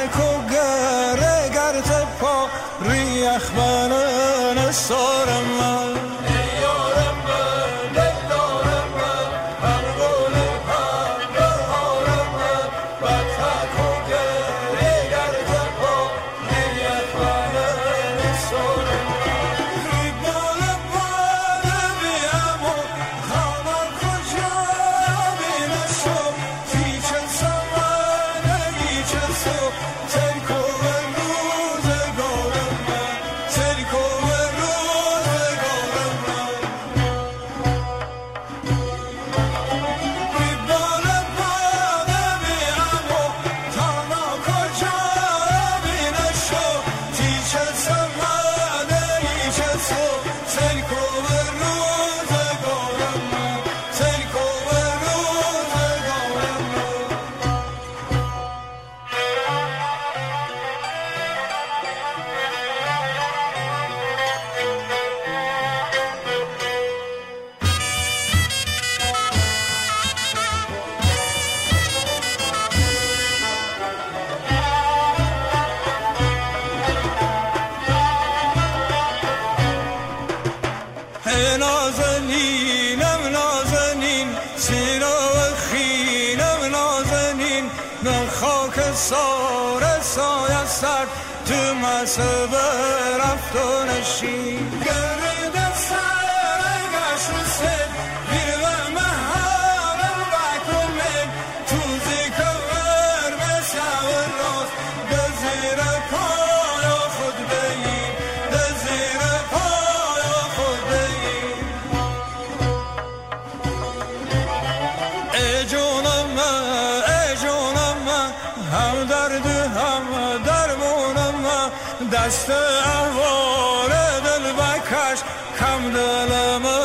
تک و گره گرت پا ریخ سینا و خینم نازنین؟ من خاک سار سایه سر تو مسبه رفت و نشین. yastığa ah, vur ödül bakar Kamdılımı